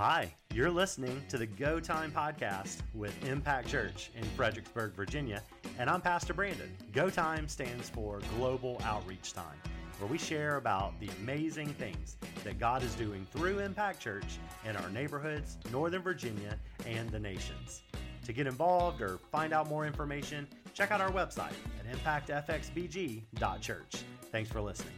Hi, you're listening to the Go Time podcast with Impact Church in Fredericksburg, Virginia, and I'm Pastor Brandon. Go Time stands for Global Outreach Time, where we share about the amazing things that God is doing through Impact Church in our neighborhoods, Northern Virginia, and the nations. To get involved or find out more information, check out our website at impactfxbg.church. Thanks for listening.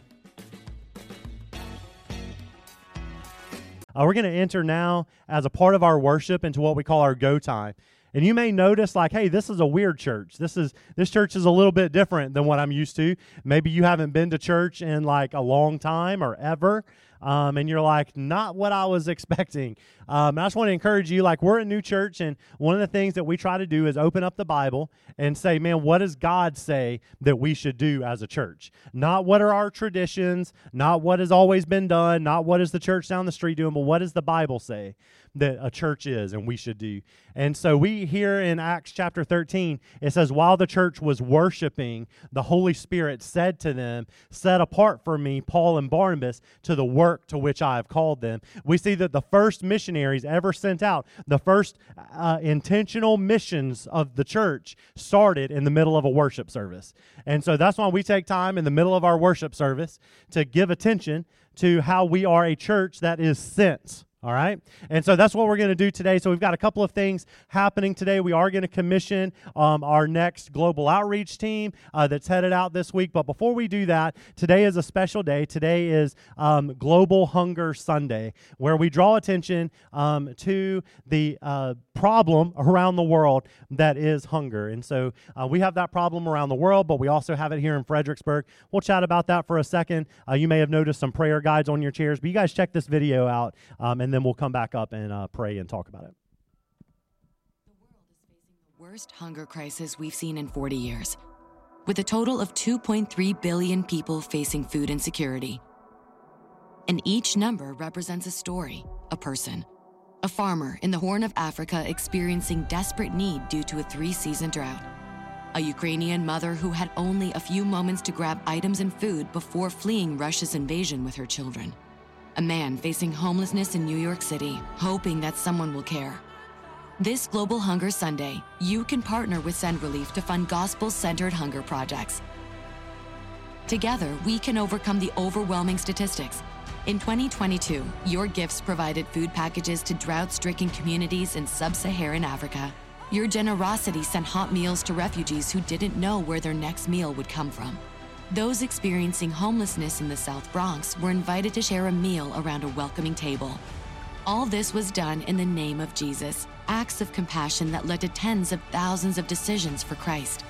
Uh, we're going to enter now as a part of our worship into what we call our go time. And you may notice, like, hey, this is a weird church. This is this church is a little bit different than what I'm used to. Maybe you haven't been to church in like a long time or ever um, and you're like, not what I was expecting. Um, I just want to encourage you, like, we're a new church, and one of the things that we try to do is open up the Bible and say, man, what does God say that we should do as a church? Not what are our traditions, not what has always been done, not what is the church down the street doing, but what does the Bible say? that a church is and we should do. And so we here in Acts chapter 13, it says, While the church was worshiping, the Holy Spirit said to them, Set apart for me Paul and Barnabas to the work to which I have called them. We see that the first missionaries ever sent out, the first uh, intentional missions of the church started in the middle of a worship service. And so that's why we take time in the middle of our worship service to give attention to how we are a church that is sent all right. And so that's what we're going to do today. So we've got a couple of things happening today. We are going to commission um, our next global outreach team uh, that's headed out this week. But before we do that, today is a special day. Today is um, Global Hunger Sunday, where we draw attention um, to the uh, problem around the world that is hunger. And so uh, we have that problem around the world, but we also have it here in Fredericksburg. We'll chat about that for a second. Uh, you may have noticed some prayer guides on your chairs, but you guys check this video out um, and and then we'll come back up and uh, pray and talk about it. The world is facing the worst hunger crisis we've seen in 40 years, with a total of 2.3 billion people facing food insecurity. And each number represents a story, a person. A farmer in the Horn of Africa experiencing desperate need due to a three season drought. A Ukrainian mother who had only a few moments to grab items and food before fleeing Russia's invasion with her children a man facing homelessness in New York City, hoping that someone will care. This Global Hunger Sunday, you can partner with Send Relief to fund gospel centered hunger projects. Together, we can overcome the overwhelming statistics. In 2022, your gifts provided food packages to drought stricken communities in sub Saharan Africa. Your generosity sent hot meals to refugees who didn't know where their next meal would come from. Those experiencing homelessness in the South Bronx were invited to share a meal around a welcoming table. All this was done in the name of Jesus, acts of compassion that led to tens of thousands of decisions for Christ.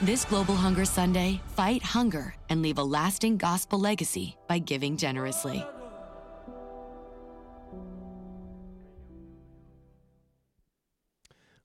This Global Hunger Sunday, fight hunger and leave a lasting gospel legacy by giving generously.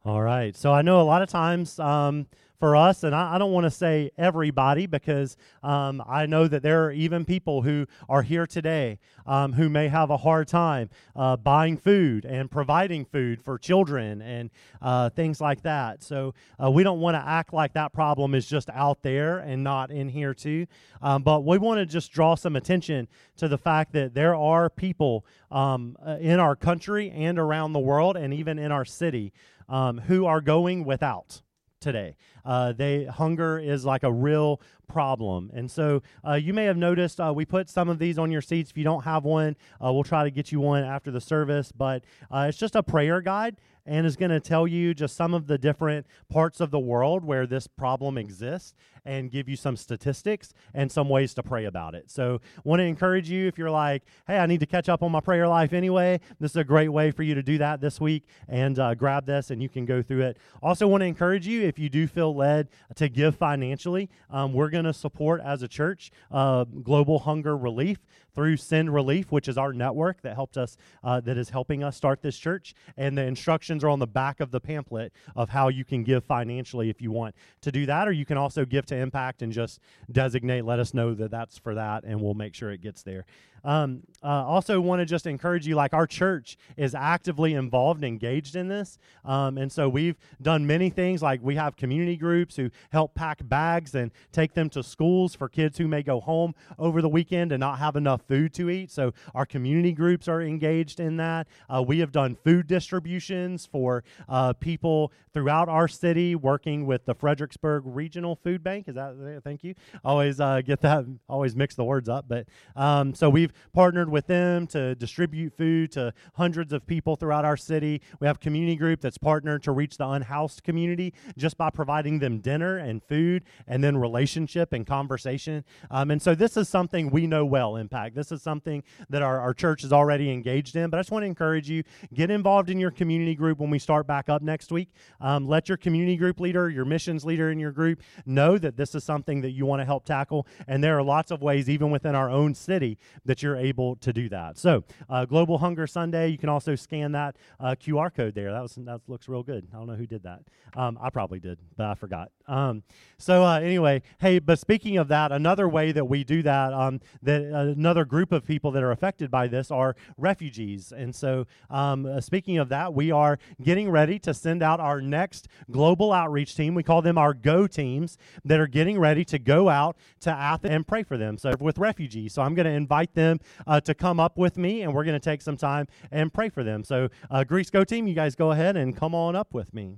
All right. So I know a lot of times um, for us, and I, I don't want to say everybody because um, I know that there are even people who are here today um, who may have a hard time uh, buying food and providing food for children and uh, things like that. So uh, we don't want to act like that problem is just out there and not in here too. Um, but we want to just draw some attention to the fact that there are people um, uh, in our country and around the world and even in our city um, who are going without today. Uh, they hunger is like a real problem, and so uh, you may have noticed uh, we put some of these on your seats. If you don't have one, uh, we'll try to get you one after the service. But uh, it's just a prayer guide and is going to tell you just some of the different parts of the world where this problem exists and give you some statistics and some ways to pray about it. So, want to encourage you if you're like, hey, I need to catch up on my prayer life anyway, this is a great way for you to do that this week and uh, grab this and you can go through it. Also, want to encourage you if you do feel led to give financially, um, we're going to support as a church uh, global hunger relief through Send Relief, which is our network that helped us, uh, that is helping us start this church. And the instructions are on the back of the pamphlet of how you can give financially if you want to do that, or you can also give to Impact and just designate, let us know that that's for that, and we'll make sure it gets there. Um, uh, also, want to just encourage you like our church is actively involved engaged in this. Um, and so we've done many things like we have community groups who help pack bags and take them to schools for kids who may go home over the weekend and not have enough food to eat. So our community groups are engaged in that. Uh, we have done food distributions for uh, people throughout our city, working with the Fredericksburg Regional Food Bank. Is that? Thank you. Always uh, get that. Always mix the words up, but um, so we've partnered with them to distribute food to hundreds of people throughout our city. We have community group that's partnered to reach the unhoused community just by providing them dinner and food, and then relationship and conversation. Um, and so this is something we know well. Impact. This is something that our, our church is already engaged in. But I just want to encourage you get involved in your community group when we start back up next week. Um, let your community group leader, your missions leader in your group, know that this is something that you want to help tackle. And there are lots of ways, even within our own city, that you're able to do that. So, uh, Global Hunger Sunday, you can also scan that uh, QR code there. That was that looks real good. I don't know who did that. Um, I probably did, but I forgot. Um, so uh, anyway, hey, but speaking of that, another way that we do that, um, that another group of people that are affected by this are refugees. And so, um, uh, speaking of that, we are getting ready to send out our next global outreach team. We call them our Go teams that are getting ready to go out to Athens and pray for them. So with refugees, so I'm going to invite them uh, to come up with me, and we're going to take some time and pray for them. So uh, Greece Go team, you guys go ahead and come on up with me.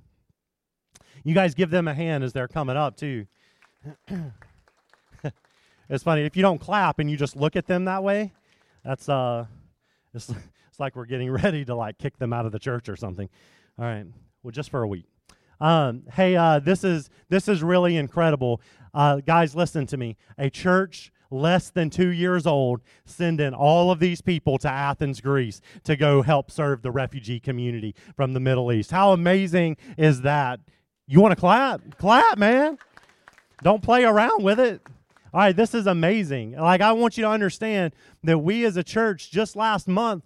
You guys give them a hand as they're coming up, too. it's funny if you don't clap and you just look at them that way. That's uh, it's, it's like we're getting ready to like kick them out of the church or something. All right, well, just for a week. Um, hey, uh, this is this is really incredible, uh, guys. Listen to me. A church less than two years old sending all of these people to Athens, Greece, to go help serve the refugee community from the Middle East. How amazing is that? You want to clap? Clap, man. Don't play around with it. All right, this is amazing. Like, I want you to understand that we as a church just last month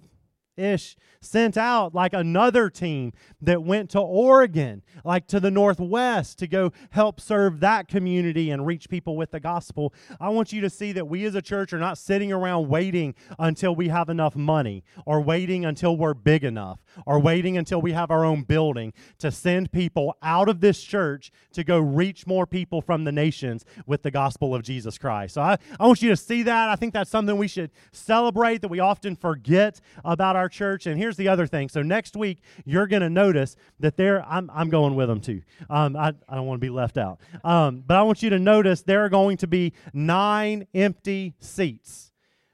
ish sent out like another team that went to Oregon, like to the Northwest, to go help serve that community and reach people with the gospel. I want you to see that we as a church are not sitting around waiting until we have enough money or waiting until we're big enough or waiting until we have our own building to send people out of this church to go reach more people from the nations with the gospel of Jesus Christ. So I, I want you to see that. I think that's something we should celebrate that we often forget about our church. And here's the other thing. So next week, you're going to notice that there, I'm, I'm going with them too. Um, I, I don't want to be left out. Um, but I want you to notice there are going to be nine empty seats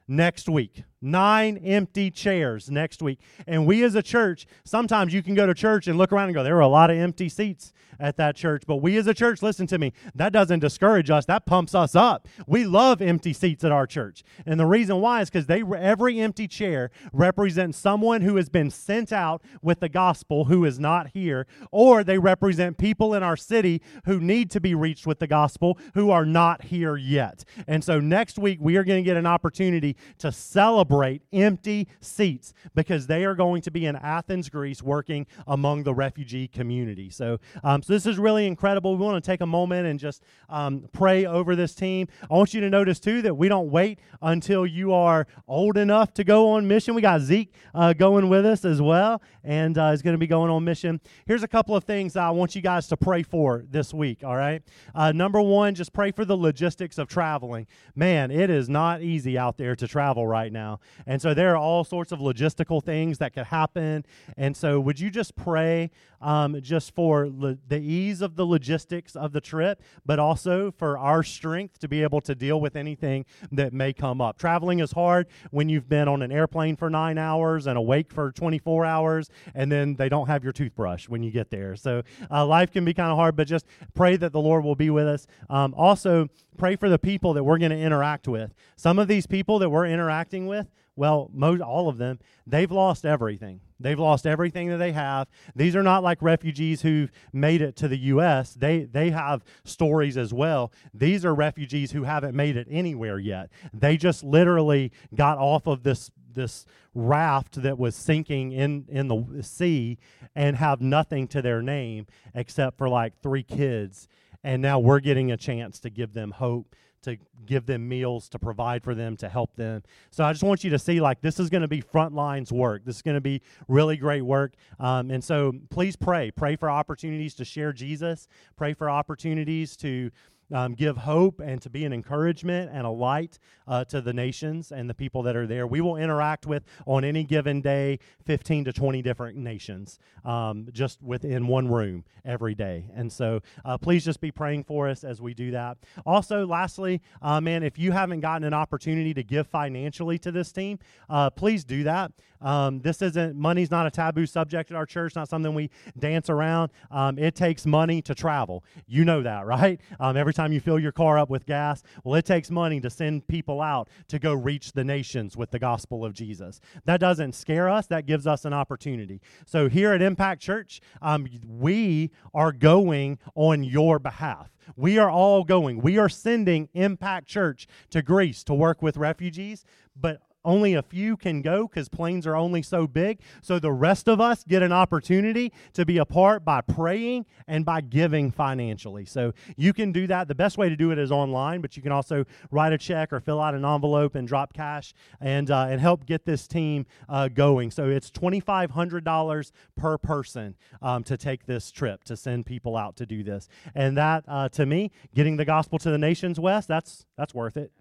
next week nine empty chairs next week. And we as a church, sometimes you can go to church and look around and go, there were a lot of empty seats at that church. But we as a church, listen to me, that doesn't discourage us. That pumps us up. We love empty seats at our church. And the reason why is because they every empty chair represents someone who has been sent out with the gospel who is not here, or they represent people in our city who need to be reached with the gospel who are not here yet. And so next week we are going to get an opportunity to celebrate celebrate empty seats because they are going to be in Athens, Greece, working among the refugee community. So, um, so this is really incredible. We want to take a moment and just um, pray over this team. I want you to notice too that we don't wait until you are old enough to go on mission. We got Zeke uh, going with us as well, and uh, is going to be going on mission. Here's a couple of things I want you guys to pray for this week. All right, uh, number one, just pray for the logistics of traveling. Man, it is not easy out there to travel right now. And so there are all sorts of logistical things that could happen. And so would you just pray um, just for lo- the ease of the logistics of the trip, but also for our strength to be able to deal with anything that may come up? Traveling is hard when you've been on an airplane for nine hours and awake for 24 hours, and then they don't have your toothbrush when you get there. So uh, life can be kind of hard, but just pray that the Lord will be with us. Um, also, pray for the people that we're going to interact with. Some of these people that we're interacting with, well, most all of them, they've lost everything. They've lost everything that they have. These are not like refugees who've made it to the U.S. They they have stories as well. These are refugees who haven't made it anywhere yet. They just literally got off of this this raft that was sinking in in the sea and have nothing to their name except for like three kids. And now we're getting a chance to give them hope to give them meals, to provide for them, to help them. So I just want you to see like this is going to be front lines work. This is going to be really great work. Um, and so please pray. Pray for opportunities to share Jesus. Pray for opportunities to um, give hope and to be an encouragement and a light uh, to the nations and the people that are there. We will interact with, on any given day, 15 to 20 different nations um, just within one room every day. And so uh, please just be praying for us as we do that. Also, lastly, uh, man, if you haven't gotten an opportunity to give financially to this team, uh, please do that. Um, this isn't money's not a taboo subject at our church, not something we dance around. Um, it takes money to travel. You know that, right? Um, every time you fill your car up with gas, well, it takes money to send people out to go reach the nations with the gospel of Jesus. That doesn't scare us, that gives us an opportunity. So here at Impact Church, um, we are going on your behalf. We are all going. We are sending Impact Church to Greece to work with refugees, but only a few can go because planes are only so big. So the rest of us get an opportunity to be a part by praying and by giving financially. So you can do that. The best way to do it is online, but you can also write a check or fill out an envelope and drop cash and uh, and help get this team uh, going. So it's twenty five hundred dollars per person um, to take this trip to send people out to do this. And that uh, to me, getting the gospel to the nations west, that's that's worth it.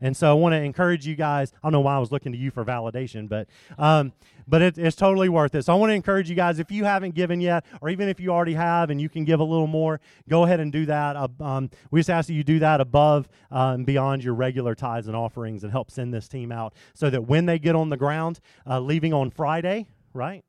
And so I want to encourage you guys. I don't know why I was looking to you for validation, but um, but it, it's totally worth it. So I want to encourage you guys. If you haven't given yet, or even if you already have and you can give a little more, go ahead and do that. Uh, um, we just ask that you do that above uh, and beyond your regular tithes and offerings, and help send this team out so that when they get on the ground, uh, leaving on Friday, right?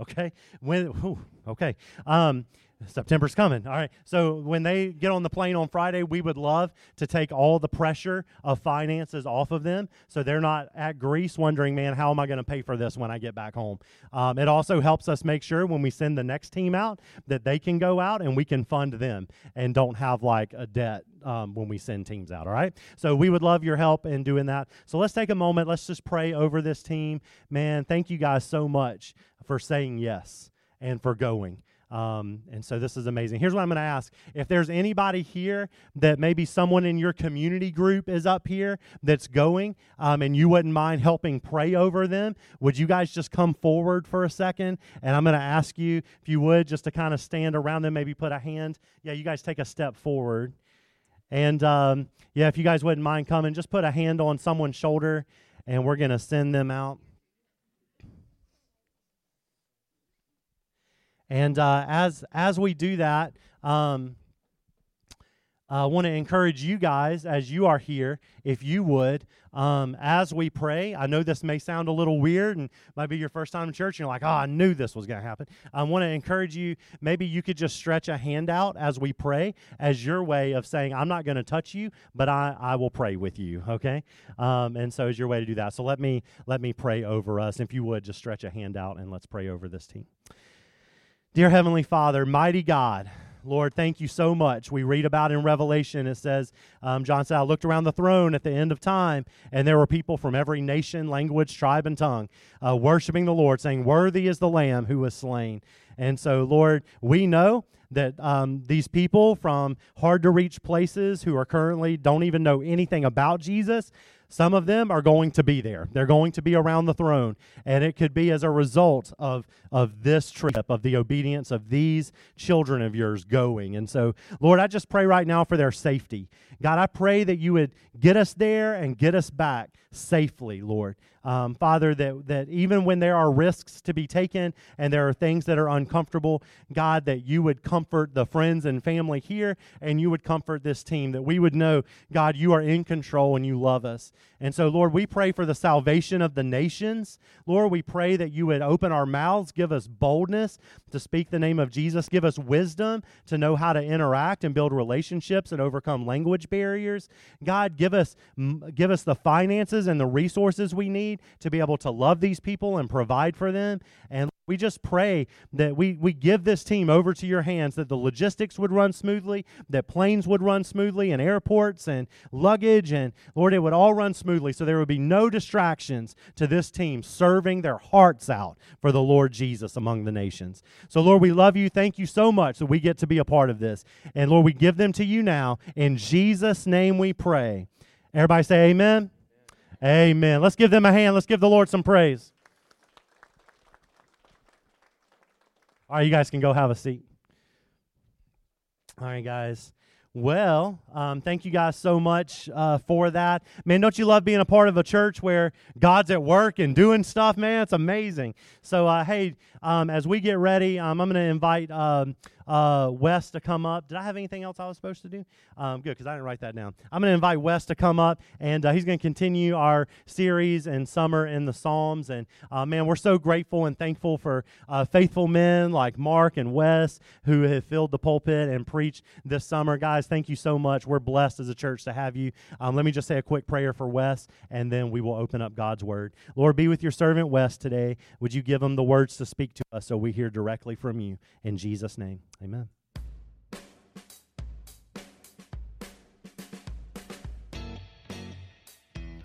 Okay. When whew, okay. Um, September's coming. All right. So when they get on the plane on Friday, we would love to take all the pressure of finances off of them so they're not at Greece wondering, man, how am I going to pay for this when I get back home? Um, it also helps us make sure when we send the next team out that they can go out and we can fund them and don't have like a debt um, when we send teams out. All right. So we would love your help in doing that. So let's take a moment. Let's just pray over this team. Man, thank you guys so much for saying yes and for going. Um, and so this is amazing. Here's what I'm going to ask. If there's anybody here that maybe someone in your community group is up here that's going um, and you wouldn't mind helping pray over them, would you guys just come forward for a second? And I'm going to ask you, if you would, just to kind of stand around them, maybe put a hand. Yeah, you guys take a step forward. And um, yeah, if you guys wouldn't mind coming, just put a hand on someone's shoulder and we're going to send them out. And uh, as as we do that, um, I want to encourage you guys as you are here, if you would, um, as we pray. I know this may sound a little weird and might be your first time in church. And you're like, oh, I knew this was going to happen. I want to encourage you. Maybe you could just stretch a hand out as we pray, as your way of saying, I'm not going to touch you, but I, I will pray with you. Okay, um, and so is your way to do that. So let me let me pray over us. If you would, just stretch a hand out and let's pray over this team. Dear Heavenly Father, mighty God, Lord, thank you so much. We read about in Revelation, it says, um, John said, I looked around the throne at the end of time, and there were people from every nation, language, tribe, and tongue uh, worshiping the Lord, saying, Worthy is the Lamb who was slain. And so, Lord, we know that um, these people from hard to reach places who are currently don't even know anything about Jesus, some of them are going to be there. They're going to be around the throne. And it could be as a result of, of this trip, of the obedience of these children of yours going. And so, Lord, I just pray right now for their safety. God, I pray that you would get us there and get us back safely, Lord. Um, Father, that, that even when there are risks to be taken and there are things that are uncomfortable, God, that you would comfort the friends and family here and you would comfort this team, that we would know, God, you are in control and you love us. And so, Lord, we pray for the salvation of the nations. Lord, we pray that you would open our mouths, give us boldness to speak the name of Jesus, give us wisdom to know how to interact and build relationships and overcome language barriers. God, give us give us the finances and the resources we need need to be able to love these people and provide for them. And we just pray that we, we give this team over to your hands, that the logistics would run smoothly, that planes would run smoothly, and airports and luggage, and Lord, it would all run smoothly so there would be no distractions to this team serving their hearts out for the Lord Jesus among the nations. So, Lord, we love you. Thank you so much that we get to be a part of this. And Lord, we give them to you now. In Jesus' name we pray. Everybody say amen. Amen. Let's give them a hand. Let's give the Lord some praise. All right, you guys can go have a seat. All right, guys. Well, um, thank you guys so much uh, for that. Man, don't you love being a part of a church where God's at work and doing stuff, man? It's amazing. So, uh, hey, um, as we get ready, um, I'm going to invite um, uh, Wes to come up. Did I have anything else I was supposed to do? Um, good, because I didn't write that down. I'm going to invite Wes to come up, and uh, he's going to continue our series in summer in the Psalms. And uh, man, we're so grateful and thankful for uh, faithful men like Mark and Wes who have filled the pulpit and preached this summer. Guys, thank you so much. We're blessed as a church to have you. Um, let me just say a quick prayer for Wes, and then we will open up God's word. Lord, be with your servant Wes today. Would you give him the words to speak to us so we hear directly from you? In Jesus' name, amen.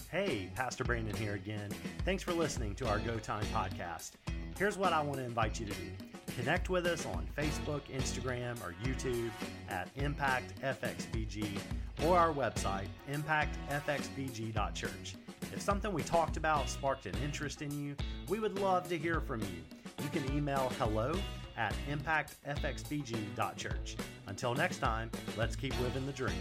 Hey, Pastor Brandon here again. Thanks for listening to our Go Time podcast. Here's what I want to invite you to do connect with us on Facebook, Instagram, or YouTube at ImpactFXBG or our website, impactfxbg.church. If something we talked about sparked an interest in you, we would love to hear from you. You can email hello at impactfxbg.church. Until next time, let's keep living the dream.